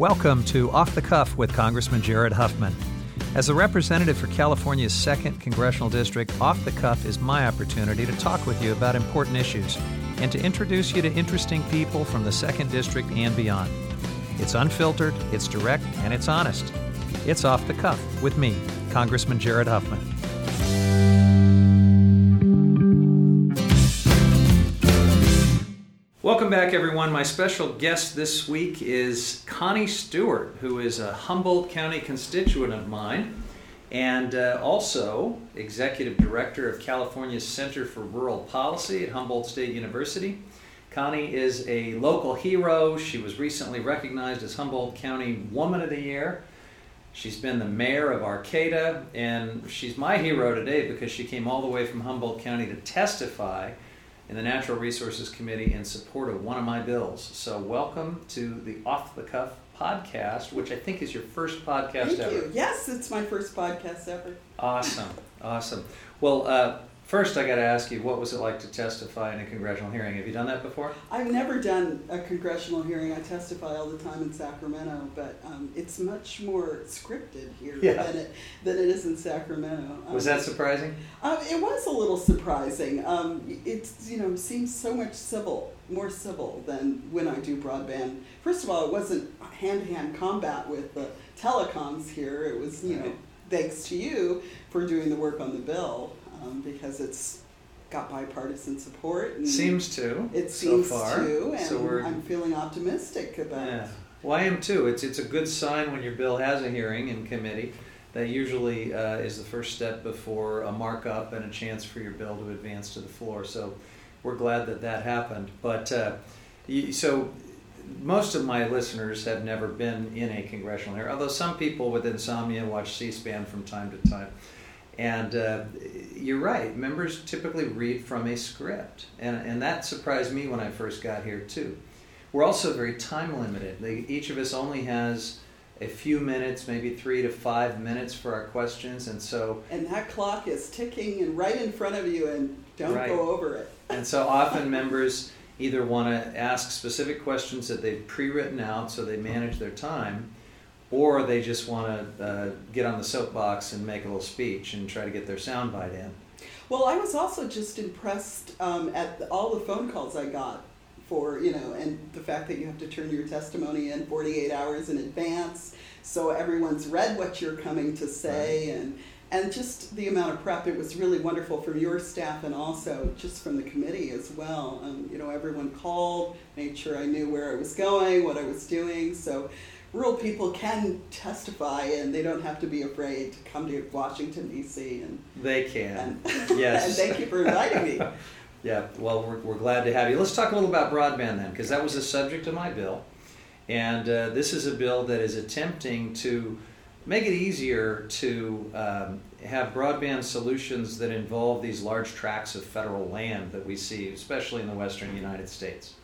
Welcome to Off the Cuff with Congressman Jared Huffman. As a representative for California's 2nd Congressional District, Off the Cuff is my opportunity to talk with you about important issues and to introduce you to interesting people from the 2nd District and beyond. It's unfiltered, it's direct, and it's honest. It's Off the Cuff with me, Congressman Jared Huffman. Welcome back, everyone. My special guest this week is Connie Stewart, who is a Humboldt County constituent of mine and uh, also Executive Director of California's Center for Rural Policy at Humboldt State University. Connie is a local hero. She was recently recognized as Humboldt County Woman of the Year. She's been the mayor of Arcata, and she's my hero today because she came all the way from Humboldt County to testify in the Natural Resources Committee in support of one of my bills. So, welcome to the Off the Cuff podcast, which I think is your first podcast Thank ever. you. Yes, it's my first podcast ever. Awesome, awesome. Well, uh, first I got to ask you, what was it like to testify in a congressional hearing? Have you done that before? I've never done a congressional hearing. I testify all the time in Sacramento, but um, it's much more scripted here Yeah. than it than it is in Sacramento. Um, Was that surprising? Um, it was a little surprising. Um, it's you know seems so much civil, more civil than when I do broadband. First of all, it wasn't hand to hand combat with the telecoms here. It was you know Right. thanks to you for doing the work on the bill um, because it's got bipartisan support. And Seems to. it so seems far. to, and so I'm feeling optimistic about. yeah. Well, I am too. It's it's a good sign when your bill has a hearing in committee. That usually uh, is the first step before a markup and a chance for your bill to advance to the floor. So we're glad that that happened. But uh, so most of my listeners have never been in a congressional hearing, although some people with insomnia watch C-SPAN from time to time. And uh, you're right. Members typically read from a script, and and that surprised me when I first got here too. We're also very time limited. They, each of us only has a few minutes, maybe three to five minutes for our questions, and so And that clock is ticking and right in front of you, and don't Right. go over it. and so often members either want to ask specific questions that they've pre-written out so they manage their time, or they just want to uh, get on the soapbox and make a little speech and try to get their soundbite in. Well, I was also just impressed um, at the, all the phone calls I got for, you know, and the fact that you have to turn your testimony in 48 hours in advance, so everyone's read what you're coming to say, and and just the amount of prep. It was really wonderful from your staff and also just from the committee as well. Um, you know, everyone called, made sure I knew where I was going, what I was doing, so. Rural people can testify, and they don't have to be afraid to come to Washington D.C. and They can. and, Yes. and thank you for inviting me. Yeah, well, we're, we're glad to have you. Let's talk a little about broadband then, because that was the subject of my bill. And uh, this is a bill that is attempting to make it easier to um, have broadband solutions that involve these large tracts of federal land that we see, especially in the western United States.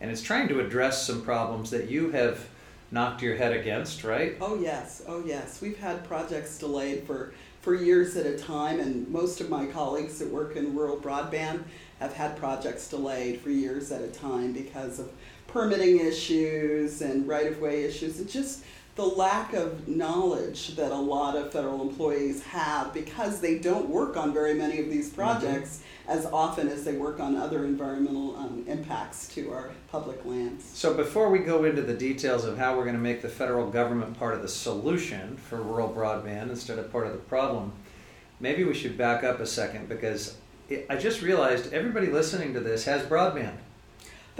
And it's trying to address some problems that you have knocked your head against, right? Oh yes, oh yes. We've had projects delayed for, for years at a time, and most of my colleagues that work in rural broadband have had projects delayed for years at a time because of permitting issues and right of way issues, and just the lack of knowledge that a lot of federal employees have because they don't work on very many of these projects as often as they work on other environmental um, impacts to our public lands. So before we go into the details of how we're going to make the federal government part of the solution for rural broadband instead of part of the problem, maybe we should back up a second because I just realized everybody listening to this has broadband.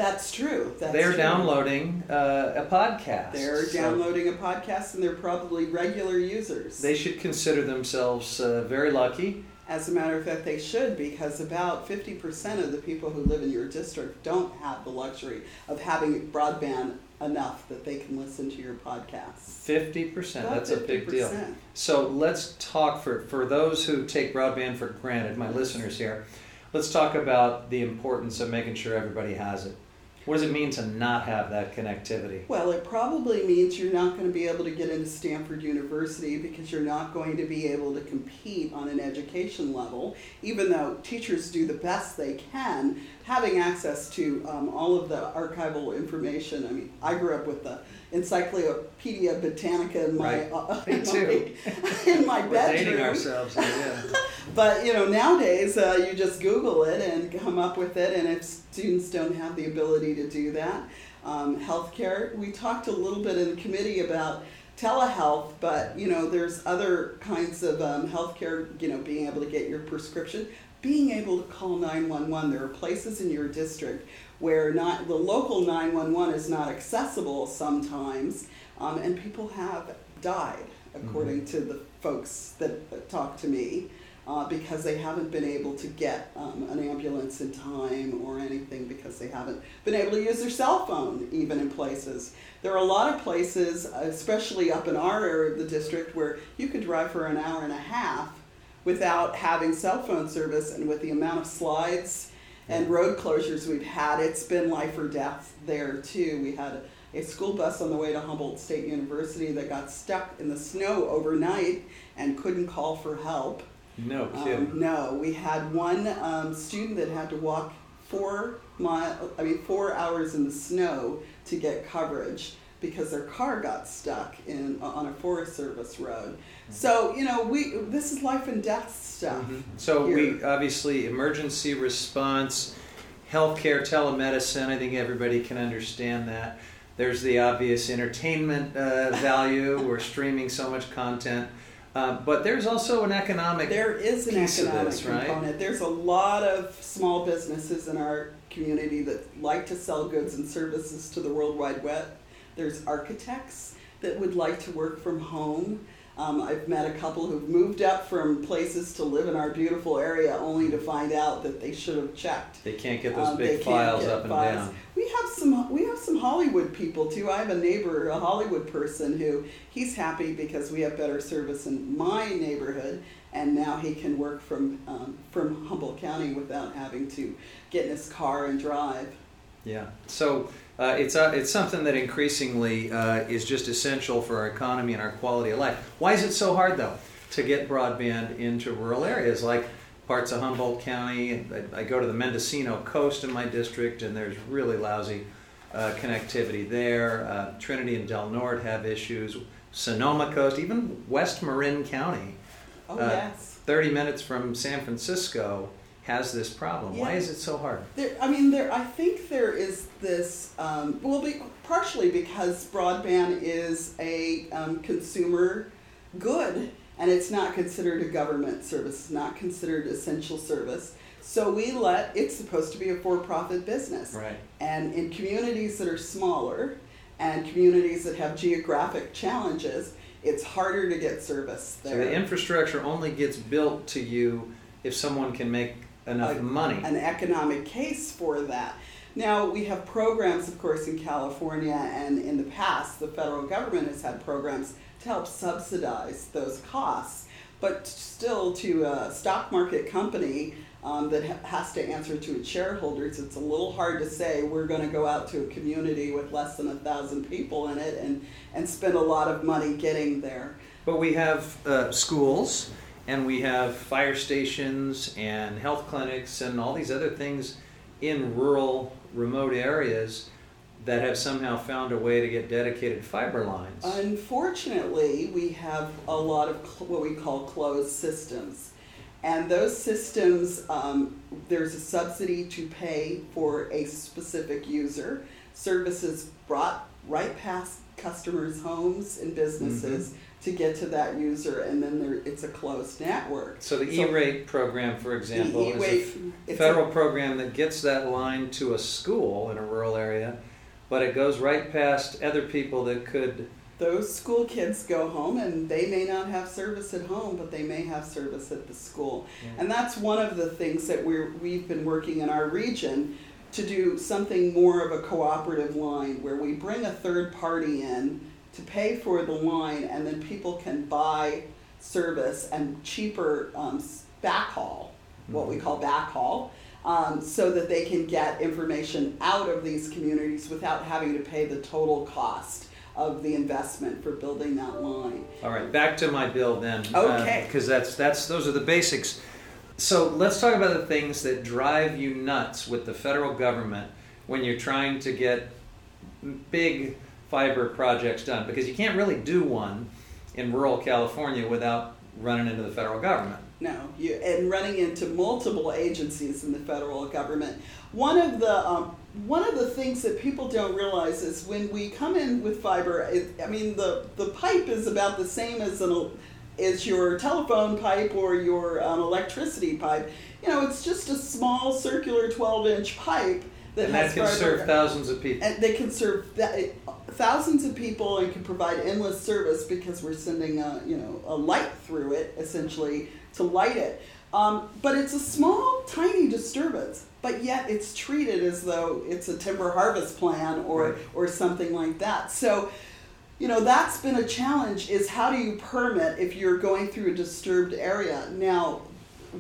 That's true. That's They're true. downloading uh, a podcast. They're So downloading a podcast and they're probably regular users. They should consider themselves uh, very lucky. As a matter of fact, they should because about 50% of the people who live in your district don't have the luxury of having broadband enough that they can listen to your podcast. 50%, About that's a big deal. So let's talk for, for those who take broadband for granted, my listeners here, let's talk about the importance of making sure everybody has it. What does it mean to not have that connectivity? Well, it probably means you're not going to be able to get into Stanford University because you're not going to be able to compete on an education level, even though teachers do the best they can. Having access to um, all of the archival information. I mean, I grew up with the Encyclopedia Britannica in my Right. uh, in too. my, in my We're bedroom. dating ourselves. Yeah. But you know, nowadays uh, you just Google it and come up with it. And if students don't have the ability to do that, um, healthcare. We talked a little bit in the committee about telehealth, but you know, there's other kinds of um, healthcare. You know, being able to get your prescription, being able to call nine one one. There are places in your district where not the local nine one one is not accessible sometimes, um, and people have died, according to the folks that, that talk to me uh, because they haven't been able to get um, an ambulance in time or anything because they haven't been able to use their cell phone even in places. There are a lot of places, especially up in our area of the district, where you could drive for an hour and a half without having cell phone service, and with the amount of slides and road closures we've had, it's been life or death there too. We had a, school bus on the way to Humboldt State University that got stuck in the snow overnight and couldn't call for help. No Um, kidding. no, we had one um, student that had to walk four mile, I mean four hours in the snow to get coverage because their car got stuck in on a Forest Service road. So you know, we this is life and death stuff. Mhm. So here. we obviously emergency response, healthcare, telemedicine. I think everybody can understand that. There's the obvious entertainment uh, value. We're streaming so much content, uh, but there's also an economic. There is an economic this, right? component. There's a lot of small businesses in our community that like to sell goods and services to the World Wide Web. There's architects that would like to work from home. Um, I've met a couple who've moved up from places to live in our beautiful area only to find out that they should have checked. They can't get those Um, big files up and files. down. We have some we have some Hollywood people too. I have a neighbor, a Hollywood person who he's happy because we have better service in my neighborhood, and now he can work from um, from Humboldt County without having to get in his car and drive. Yeah. So uh, it's uh, it's something that increasingly uh, is just essential for our economy and our quality of life. Why is it so hard though to get broadband into rural areas like parts of Humboldt County? I, I go to the Mendocino coast in my district, and there's really lousy uh, connectivity there. Uh, Trinity and Del Norte have issues. Sonoma coast, even West Marin County, Oh yes. 30 minutes from San Francisco, has this problem. Why is it so hard? There, I mean, there. I think there is this. Um, well, be, partially because broadband is a um, consumer good, and it's not considered a government service. It's not considered essential service. So we let. It's supposed to be a for-profit business. Right. And in communities that are smaller, and communities that have geographic challenges, it's harder to get service there. So the infrastructure only gets built to you if someone can make enough a- money. an economic case for that. Now, we have programs, of course, in California, and in the past, the federal government has had programs to help subsidize those costs. But still, to a stock market company um, that ha- has to answer to its shareholders, it's a little hard to say we're going to go out to a community with less than a thousand people in it and, and spend a lot of money getting there. But we have uh, schools and we have fire stations and health clinics and all these other things in rural, remote areas that have somehow found a way to get dedicated fiber lines. Unfortunately, we have a lot of cl- what we call closed systems. And those systems, um, there's a subsidy to pay for a specific user. Services brought right past customers' homes and businesses mm-hmm. to get to that user, and then there, it's a closed network. so the so- E-rate program, for example, The is a E-rate, f- a- federal program that gets that line to a school in a rural area, but it goes right past other people that could those school kids go home and they may not have service at home, but they may have service at the school. Yeah. And that's one of the things that we're, we've been working in our region to do something more of a cooperative line where we bring a third party in to pay for the line and then people can buy service and cheaper um, backhaul, what we call backhaul. um, so that they can get information out of these communities without having to pay the total cost of the investment for building that line. All right, back to my bill then. Okay. Because that's that's those are the basics. So let's talk about the things that drive you nuts with the federal government when you're trying to get big fiber projects done because you can't really do one in rural California without running into the federal government. No, you and running into multiple agencies in the federal government. One of the um, one of the things that people don't realize is when we come in with fiber. It, I mean, the the pipe is about the same as an as your telephone pipe or your um, electricity pipe. You know, it's just a small circular twelve inch pipe that and has that can fiber. serve thousands of people. And they can serve that, thousands of people and can provide endless service because we're sending a you know a light through it essentially to light it. Um, but it's a small, tiny disturbance, but yet it's treated as though it's a timber harvest plan or Right. or something like that. So. You know that's been a challenge. Is how do you permit if you're going through a disturbed area? Now,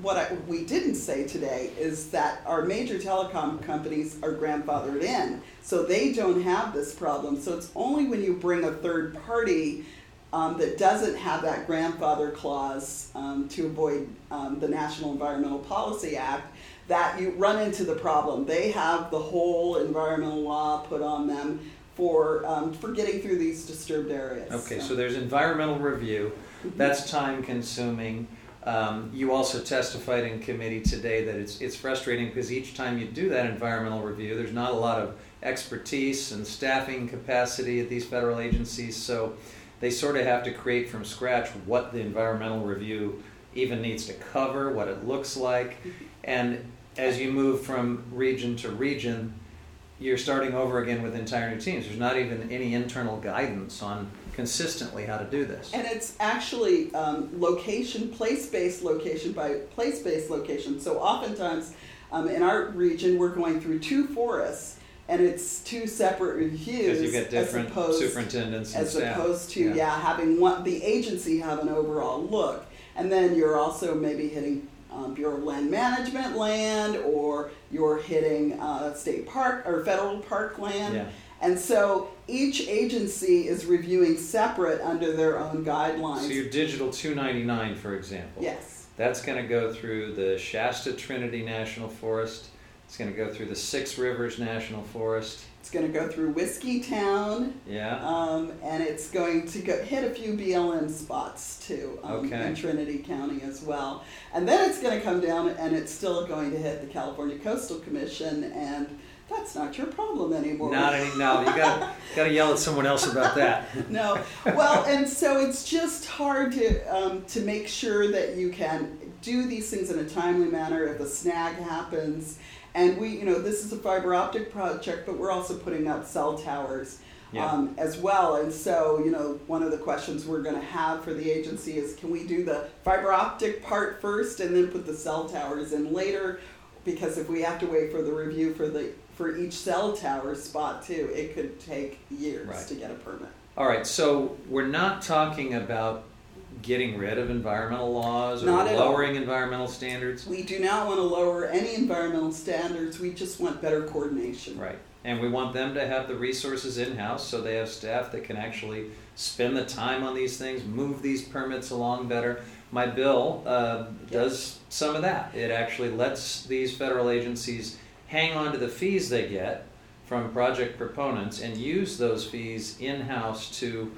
what I, we didn't say today is that our major telecom companies are grandfathered in, so they don't have this problem. So it's only when you bring a third party um, that doesn't have that grandfather clause um, to avoid um, the National Environmental Policy Act that you run into the problem. They have the whole environmental law put on them for um, for getting through these disturbed areas. Okay, so there's environmental review. That's time consuming. Um, you also testified in committee today that it's it's frustrating because each time you do that environmental review, there's not a lot of expertise and staffing capacity at these federal agencies. So they sort of have to create from scratch what the environmental review even needs to cover, what it looks like, and as you move from region to region, you're starting over again with entire new teams. There's not even any internal guidance on consistently how to do this. And it's actually um, location, place-based location by place-based location. So oftentimes, um, in our region, we're going through two forests, and it's two separate reviews. You get different as opposed, superintendents and as staff. opposed to yeah. having one the agency have an overall look, and then you're also maybe hitting um, Bureau of Land Management land, or you're hitting uh, state park or federal park land. Yeah. And so each agency is reviewing separate under their own guidelines. So your digital 299, for example. yes. That's going to go through the Shasta Trinity National Forest. It's going to go through the Six Rivers National Forest. It's going to go through Whiskey Town, Yeah. um, and it's going to go, hit a few BLM spots too um, Okay. in Trinity County as well. And then it's going to come down and it's still going to hit the California Coastal Commission, and that's not your problem anymore. Not any. No, you got got to yell at someone else about that. no. Well, and so it's just hard to um, to make sure that you can do these things in a timely manner if a snag happens. And we, you know, this is a fiber optic project, but we're also putting up cell towers Yeah. um, as well. And so, you know, one of the questions we're going to have for the agency is, can we do the fiber optic part first and then put the cell towers in later? Because if we have to wait for the review for the for each cell tower spot too, it could take years Right. to get a permit. All right. So we're not talking about getting rid of environmental laws or Not lowering environmental standards. We do not want to lower any environmental standards. We just want better coordination. Right. And we want them to have the resources in house so they have staff that can actually spend the time on these things, move these permits along better. My bill uh, does some of that. It actually lets these federal agencies hang on to the fees they get from project proponents and use those fees in house to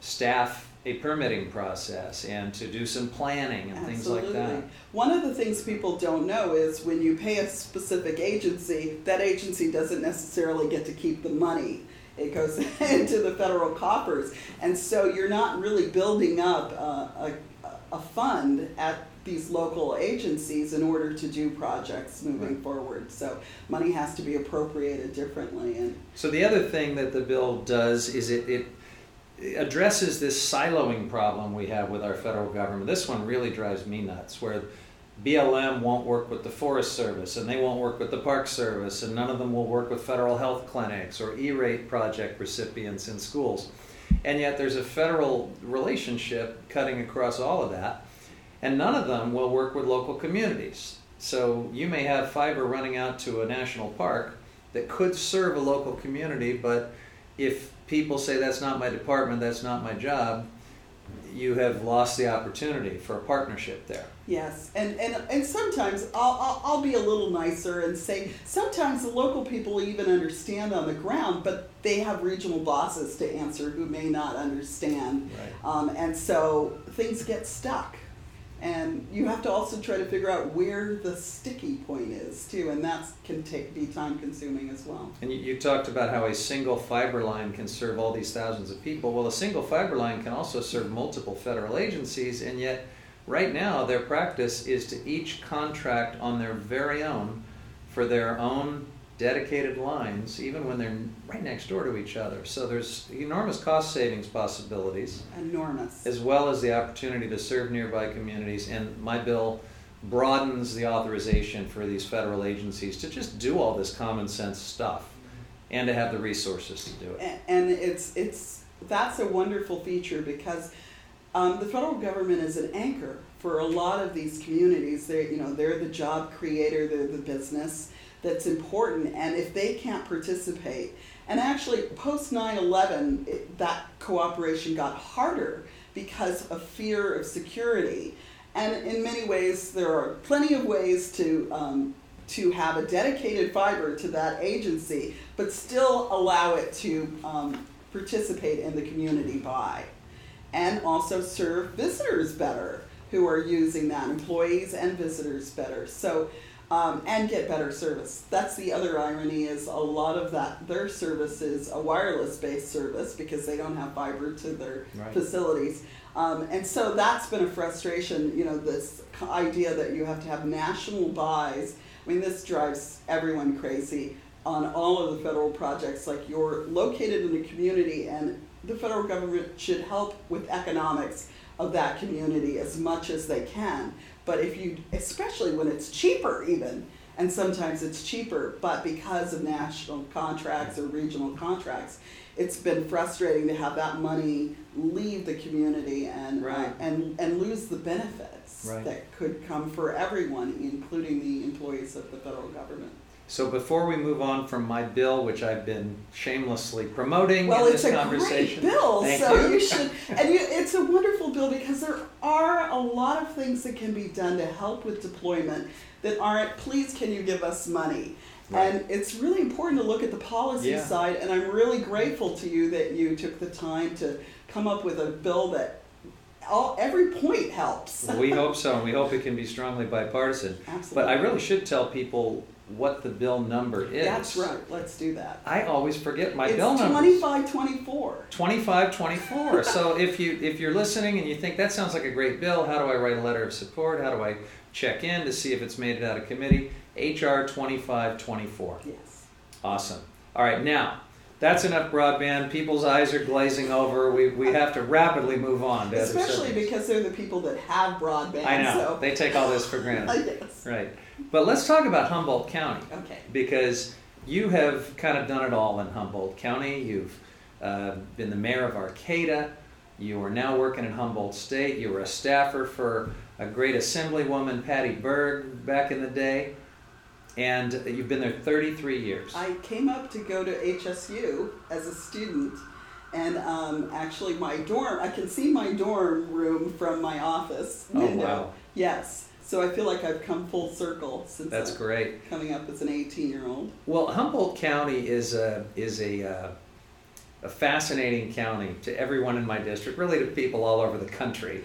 staff a permitting process and to do some planning and things like Absolutely. that. One of the things people don't know is when you pay a specific agency, that agency doesn't necessarily get to keep the money. It goes into the federal coffers. And so you're not really building up uh, a, a fund at these local agencies in order to do projects moving Right. forward. So money has to be appropriated differently. And So the other thing that the bill does is it, it addresses this siloing problem we have with our federal government. This one really drives me nuts, where BLM won't work with the Forest Service and they won't work with the Park Service, and none of them will work with federal health clinics or E-rate project recipients in schools. And yet there's a federal relationship cutting across all of that, and none of them will work with local communities. So you may have fiber running out to a national park that could serve a local community, but if people say that's not my department, that's not my job, you have lost the opportunity for a partnership there. Yes, and, and, and sometimes I'll, I'll, I'll be a little nicer and say sometimes the local people even understand on the ground, but they have regional bosses to answer who may not understand. Right. Um, and so things get stuck. And you have to also try to figure out where the sticky point is too, and that can take be time consuming as well. And you, you talked about how a single fiber line can serve all these thousands of people. Well, a single fiber line can also serve multiple federal agencies, and yet, right now, their practice is to each contract on their very own for their own dedicated lines, even when they're right next door to each other. So there's enormous cost savings possibilities, Enormous. as well as the opportunity to serve nearby communities. And my bill broadens the authorization for these federal agencies to just do all this common sense stuff and to have the resources to do it. And it's it's that's a wonderful feature because um, the federal government is an anchor for a lot of these communities. They you know they're the job creator, they're the business that's important, and if they can't participate, and actually post 9/11, it, that cooperation got harder because of fear of security. And in many ways, there are plenty of ways to um, to have a dedicated fiber to that agency, but still allow it to um, participate in the community by, and also serve visitors better who are using that, employees and visitors better. So. Um, and get better service. That's the other irony is a lot of that their service is a wireless based service because they don't have fiber to their Right. facilities. Um, and so that's been a frustration, you know, this idea that you have to have national buys. I mean, this drives everyone crazy on all of the federal projects. Like you're located in a community, and the federal government should help with economics of that community as much as they can. But if you, especially when it's cheaper, even, and sometimes it's cheaper, but because of national contracts or regional contracts, it's been frustrating to have that money leave the community and uh, Right. and and lose the benefits Right. that could come for everyone, including the employees of the federal government. So before we move on from my bill, which I've been shamelessly promoting Well, in it's a conversation, great bill, so you. you, should, and you, it's a wonderful bill because there are a lot of things that can be done to help with deployment that aren't. Please, can you give us money? Right. And it's really important to look at the policy Yeah. side, and I'm really grateful to you that you took the time to come up with a bill that all every point helps. we hope so, and we hope it can be strongly bipartisan. Absolutely. But I really should tell people what the bill number is. That's right. Let's do that. I always forget my it's bill number. It's twenty-five twenty-four. 2524. so if you if you're listening and you think that sounds like a great bill, how do I write a letter of support? How do I check in to see if it's made it out of committee? HR 2524. Yes. Awesome. All right, now that's enough broadband. People's eyes are glazing over. We, we have to rapidly move on to Especially because they're the people that have broadband. I know So. they take all this for granted. yes. Right. But let's talk about Humboldt County Okay. because you have kind of done it all in Humboldt County. You've uh, been the mayor of Arcata. You are now working in Humboldt State. You were a staffer for a great assemblywoman, Patty Berg, back in the day. And you've been there 33 years. I came up to go to HSU as a student, and um, actually, my dorm, I can see my dorm room from my office Oh, window. wow. Yes. So I feel like I've come full circle since That's uh, great. coming up as an 18 year old. Well, Humboldt County is a is a uh, a fascinating county to everyone in my district, really to people all over the country,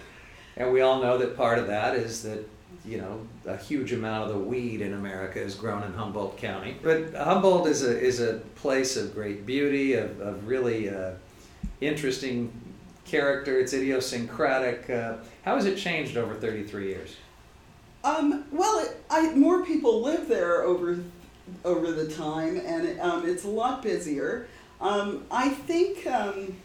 and we all know that part of that is that you know a huge amount of the weed in America is grown in Humboldt County. But Humboldt is a is a place of great beauty, of of really uh, interesting character. It's idiosyncratic. Uh, how has it changed over thirty three years? Um, well, it, I, more people live there over over the time, and it, um, it's a lot busier. Um, I think, um,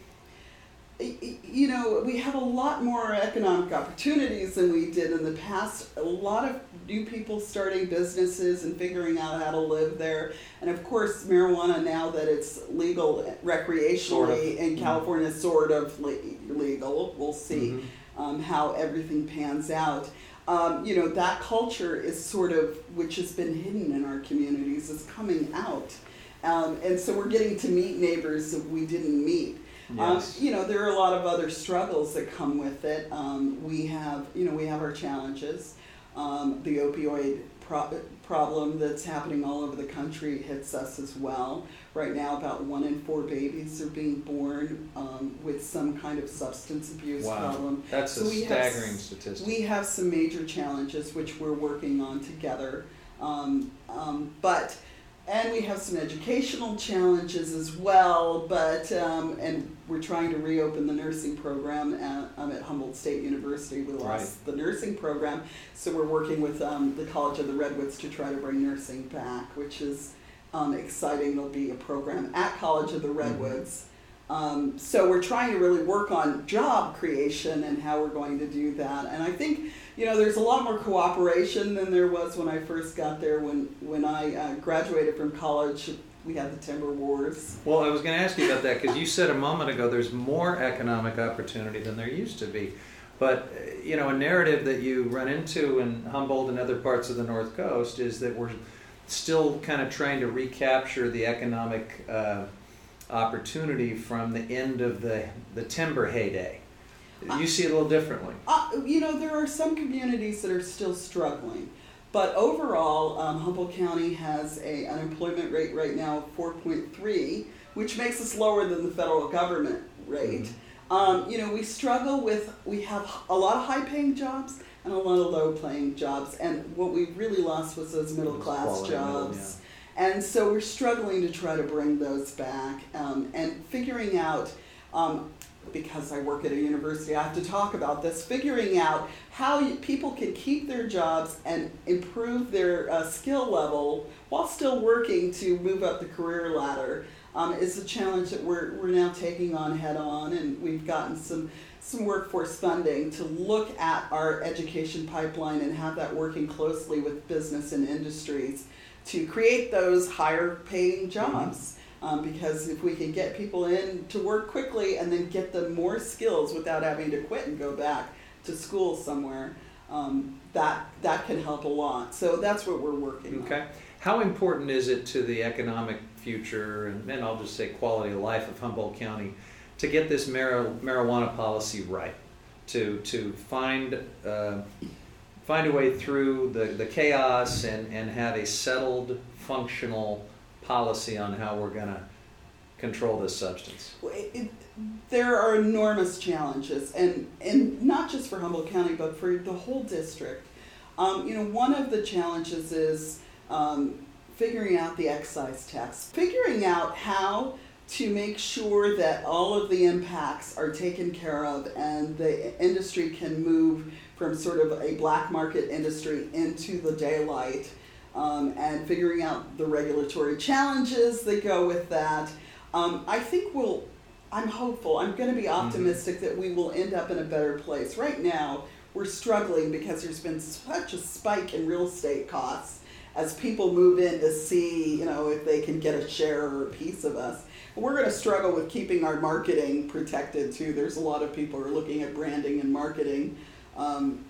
you know, we have a lot more economic opportunities than we did in the past. A lot of new people starting businesses and figuring out how to live there. And of course, marijuana, now that it's legal recreationally Sort of. in California, sort of le- legal. We'll see Mhm. um, how everything pans out. Um, you know, that culture is sort of, which has been hidden in our communities, is coming out. Um, and so we're getting to meet neighbors that we didn't meet. Um, you know, there are a lot of other struggles that come with it. Um, we have, you know, we have our challenges. Um, the opioid pro- problem that's happening all over the country hits us as well. Right now, about one in four babies are being born um, with some kind of substance abuse Wow, problem. that's So a we have staggering statistic. We have some major challenges which we're working on together. Um, um, but, and we have some educational challenges as well, but, um, and we're trying to reopen the nursing program at, um, at Humboldt State University. We lost the nursing program, so we're working with um, the College of the Redwoods to try to bring nursing back, which is um, exciting. There'll be a program at College of the Redwoods. Um, so we're trying to really work on job creation and how we're going to do that. And I think you know there's a lot more cooperation than there was when I first got there. When when I uh, graduated from college, we had the timber wars. Well, I was going to ask you about that because you said a moment ago there's more economic opportunity than there used to be. But, you know, a narrative that you run into in Humboldt and other parts of the North Coast is that we're still kind of trying to recapture the economic uh, opportunity from the end of the, the timber heyday. You see it a little differently. Uh, you know, there are some communities that are still struggling, but overall, um, Humboldt County has a unemployment rate right now of 4.3, which makes us lower than the federal government rate. Um, you know, we struggle with we have a lot of high-paying jobs and a lot of low-paying jobs, and what we really lost was those middle-class middle, jobs. And so we're struggling to try to bring those back um, and figuring out, um, because I work at a university, I have to talk about this, figuring out how you, people can keep their jobs and improve their uh, skill level while still working to move up the career ladder. Um, is a challenge that we're, we're now taking on head on, and we've gotten some, some workforce funding to look at our education pipeline and have that working closely with business and industries to create those higher paying jobs. Um, because if we can get people in to work quickly and then get them more skills without having to quit and go back to school somewhere, um, that that can help a lot. So that's what we're working on. Okay. How important is it to the economic future and, and I'll just say quality of life of Humboldt County to get this mar- marijuana policy right? To to find uh, find a way through the, the chaos and, and have a settled, functional policy on how we're going to control this substance. It, there are enormous challenges, and, and not just for Humboldt County, but for the whole district. Um, you know, one of the challenges is um, figuring out the excise tax, figuring out how to make sure that all of the impacts are taken care of and the industry can move from sort of a black market industry into the daylight um, and figuring out the regulatory challenges that go with that. Um, I think we'll, I'm hopeful, I'm going to be optimistic that we will end up in a better place. Right now, we're struggling because there's been such a spike in real estate costs as people move in to see, you know, if they can get a share or a piece of us. We're going to struggle with keeping our marketing protected too. There's a lot of people who are looking at branding and marketing. Um,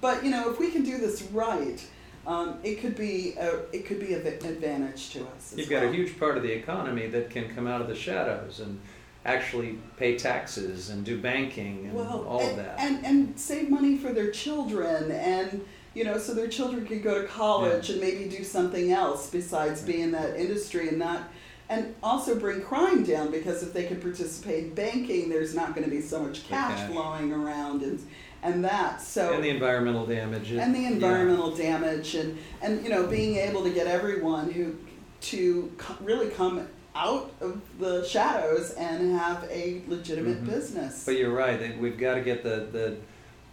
but you know, if we can do this right, um, it could be a, it could be an advantage to us. You've got a huge part of the economy that can come out of the shadows and actually pay taxes and do banking and well, all and, of that. and and save money for their children and you know so their children can go to college and maybe do something else besides be in that industry and not and also bring crime down because if they can participate in banking there's not going to be so much cash cash. flowing around and and that so and the environmental damage. and the yeah. environmental damage and and you know being able to get everyone who to co- really come out of the shadows and have a legitimate Mhm. business But you're right. We've got to get the, the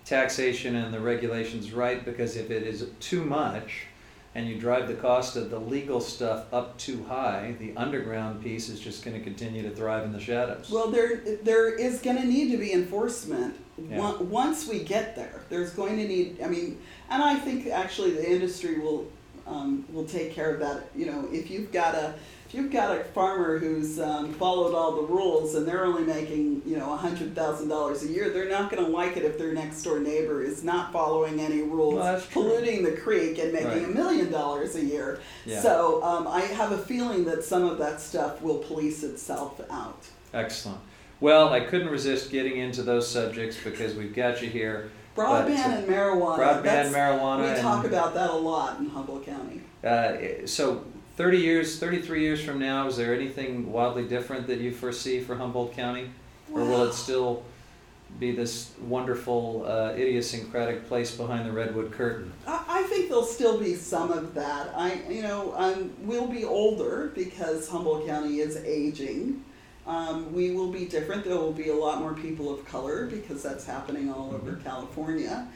taxation and the regulations right because if it is too much and you drive the cost of the legal stuff up too high, the underground piece is just going to continue to thrive in the shadows. well there there is going to need to be enforcement Yeah. Once we get there there's going to need i mean and i think actually the industry will um, will take care of that you know if you've got a you've got a farmer who's um, followed all the rules and they're only making you know hundred thousand dollars a year, they're not going to like it if their next door neighbor is not following any rules, Well, polluting the creek and making a million dollars a year. Yeah. So um, I have a feeling that some of that stuff will police itself out. Excellent. Well, I couldn't resist getting into those subjects because we've got you here. Broadband But, uh, and marijuana. Broadband, marijuana, We talk and- about that a lot in Humboldt County. Uh, so, 30 years, 33 years from now, is there anything wildly different that you foresee for Humboldt County? Or will it still be this wonderful, uh, idiosyncratic place behind the redwood curtain? I, I think there'll still be some of that. I, you know, um, we'll be older because Humboldt County is aging. Um, we will be different. There will be a lot more people of color because that's happening all over Mhm. California.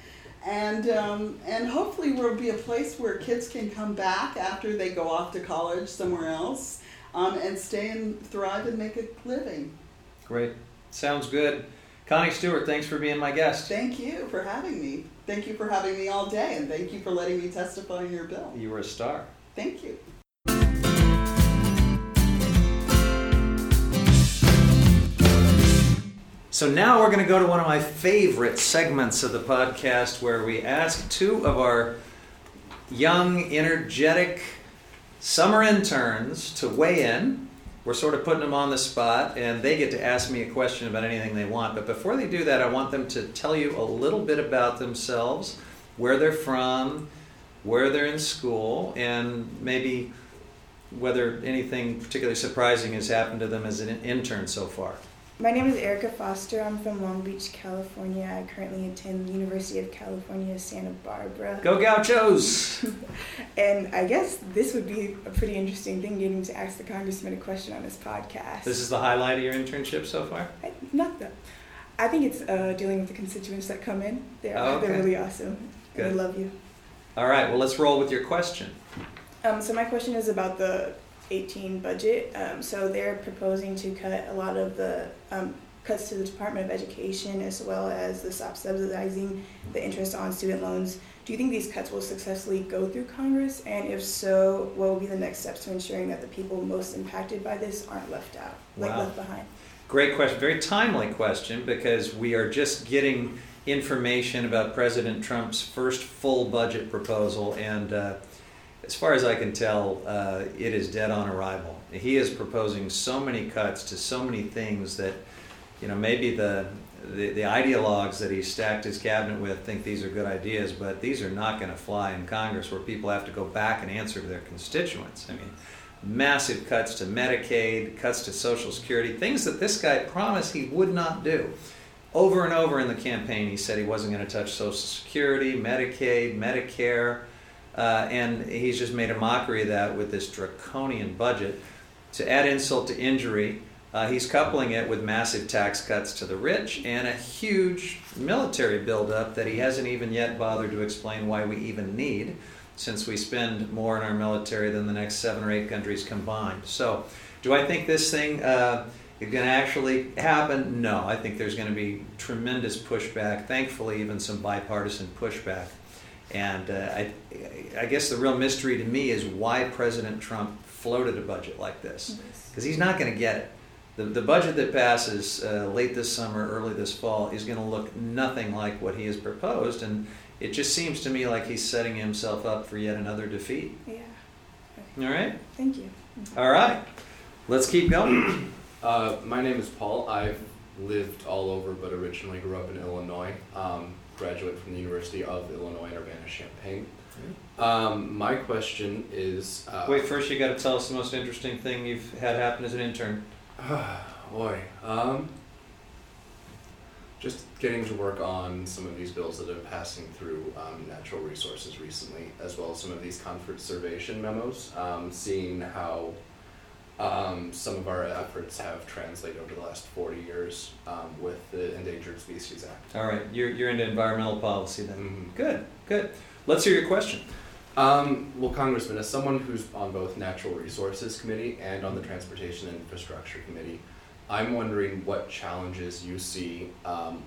And, um, and hopefully we'll be a place where kids can come back after they go off to college somewhere else um, and stay and thrive and make a living. Great. Sounds good. Connie Stewart, thanks for being my guest. Thank you for having me. Thank you for having me all day, and thank you for letting me testify on your bill. You were a star. Thank you. So now we're going to go to one of my favorite segments of the podcast where we ask two of our young, energetic summer interns to weigh in. We're sort of putting them on the spot, and they get to ask me a question about anything they want. But before they do that, I want them to tell you a little bit about themselves, where they're from, where they're in school, and maybe whether anything particularly surprising has happened to them as an intern so far. My name is Erica Foster. I'm from Long Beach, California. I currently attend the University of California, Santa Barbara. Go Gauchos! And I guess this would be a pretty interesting thing getting to ask the congressman a question on this podcast. This is the highlight of your internship so far? I, not that. I think it's uh, dealing with the constituents that come in. They're, Oh, okay. they're really awesome. And Good. I love you. All right, well, let's roll with your question. Um, so my question is about the 18 budget. Um, so they're proposing to cut a lot of the um, cuts to the Department of Education as well as the stop subsidizing the interest on student loans. Do you think these cuts will successfully go through Congress? And if so, what will be the next steps to ensuring that the people most impacted by this aren't left out, like left behind? Great question, very timely question because we are just getting information about President Trump's first full budget proposal, and uh, as far as I can tell, uh, it is dead on arrival. He is proposing so many cuts to so many things that, you know, maybe the the, the ideologues that he stacked his cabinet with think these are good ideas, but these are not going to fly in Congress where people have to go back and answer to their constituents. I mean, massive cuts to Medicaid, cuts to Social Security, things that this guy promised he would not do. Over and over in the campaign, he said he wasn't going to touch Social Security, Medicaid, Medicare, uh, and he's just made a mockery of that with this draconian budget. To add insult to injury, uh, he's coupling it with massive tax cuts to the rich and a huge military buildup that he hasn't even yet bothered to explain why we even need, since we spend more in our military than the next seven or eight countries combined. So, do I think this thing uh, is going to actually happen? No, I think there's going to be tremendous pushback. Thankfully, even some bipartisan pushback. And uh, I, I guess the real mystery to me is why President Trump floated a budget like this because he's not going to get it. The, the budget that passes uh, late this summer, early this fall, is going to look nothing like what he has proposed, and it just seems to me like he's setting himself up for yet another defeat. Yeah. All right? Thank you. All right. Let's keep going. Uh, my name is Paul. I've lived all over, but originally grew up in Illinois. Um, graduate from the University of Illinois in Urbana-Champaign. Um, my question is. Uh, Wait, first you got to tell us the most interesting thing you've had happen as an intern. boy. Um, just getting to work on some of these bills that have been passing through um, natural resources recently, as well as some of these conservation memos. Um, seeing how um, some of our efforts have translated over the last 40 years um, with the Endangered Species Act. All right, you're, you're into environmental policy then. Mhm. Good, good. Let's hear your question. Um, well, Congressman, as someone who's on both Natural Resources Committee and on the Transportation and Infrastructure Committee, I'm wondering what challenges you see um,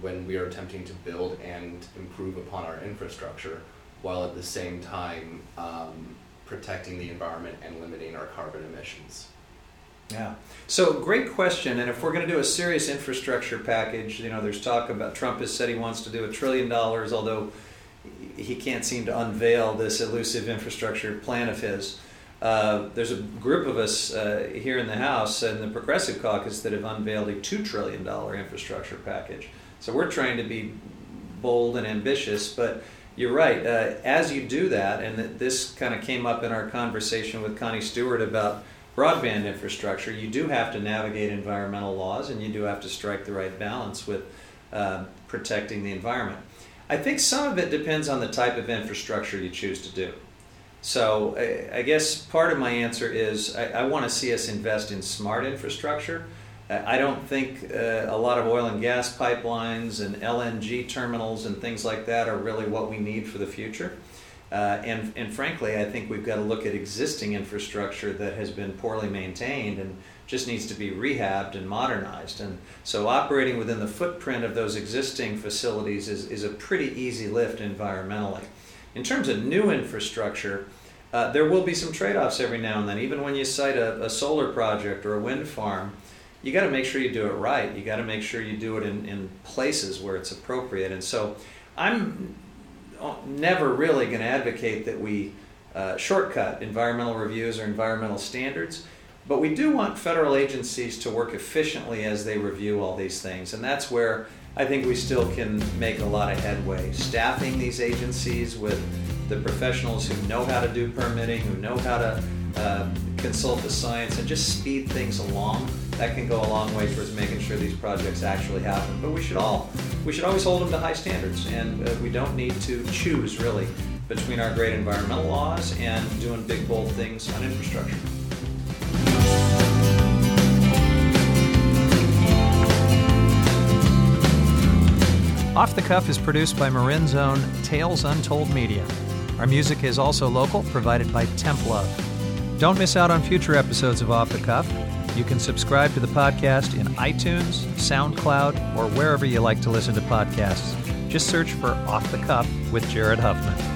when we are attempting to build and improve upon our infrastructure, while at the same time um, protecting the environment and limiting our carbon emissions. Yeah. So great question. And if we're going to do a serious infrastructure package, you know, there's talk about Trump has said he wants to do a trillion dollars, although he can't seem to unveil this elusive infrastructure plan of his. Uh, there's a group of us uh, here in the House and the Progressive Caucus that have unveiled a $2 trillion infrastructure package. So we're trying to be bold and ambitious, but you're right. Uh, as you do that, and this kind of came up in our conversation with Connie Stewart about broadband infrastructure, you do have to navigate environmental laws and you do have to strike the right balance with uh, protecting the environment. I think some of it depends on the type of infrastructure you choose to do. So I, guess part of my answer is I, I want to see us invest in smart infrastructure. I don't think uh, a lot of oil and gas pipelines and LNG terminals and things like that are really what we need for the future. Uh, and, and frankly, I think we've got to look at existing infrastructure that has been poorly maintained and just needs to be rehabbed and modernized. And so, operating within the footprint of those existing facilities is, is a pretty easy lift environmentally. In terms of new infrastructure, uh, there will be some trade offs every now and then. Even when you site a, a solar project or a wind farm, you got to make sure you do it right. You got to make sure you do it in, in places where it's appropriate. And so I'm never really going to advocate that we uh, shortcut environmental reviews or environmental standards. But we do want federal agencies to work efficiently as they review all these things. And that's where I think we still can make a lot of headway. Staffing these agencies with the professionals who know how to do permitting, who know how to uh, consult the science, and just speed things along. That can go a long way towards making sure these projects actually happen. But we should all, we should always hold them to high standards, and uh, we don't need to choose really between our great environmental laws and doing big bold things on infrastructure. Off the Cuff is produced by Marin's own Tales Untold Media. Our music is also local, provided by Temp Love. Don't miss out on future episodes of Off the Cuff. You can subscribe to the podcast in iTunes, SoundCloud, or wherever you like to listen to podcasts. Just search for Off the Cuff with Jared Huffman.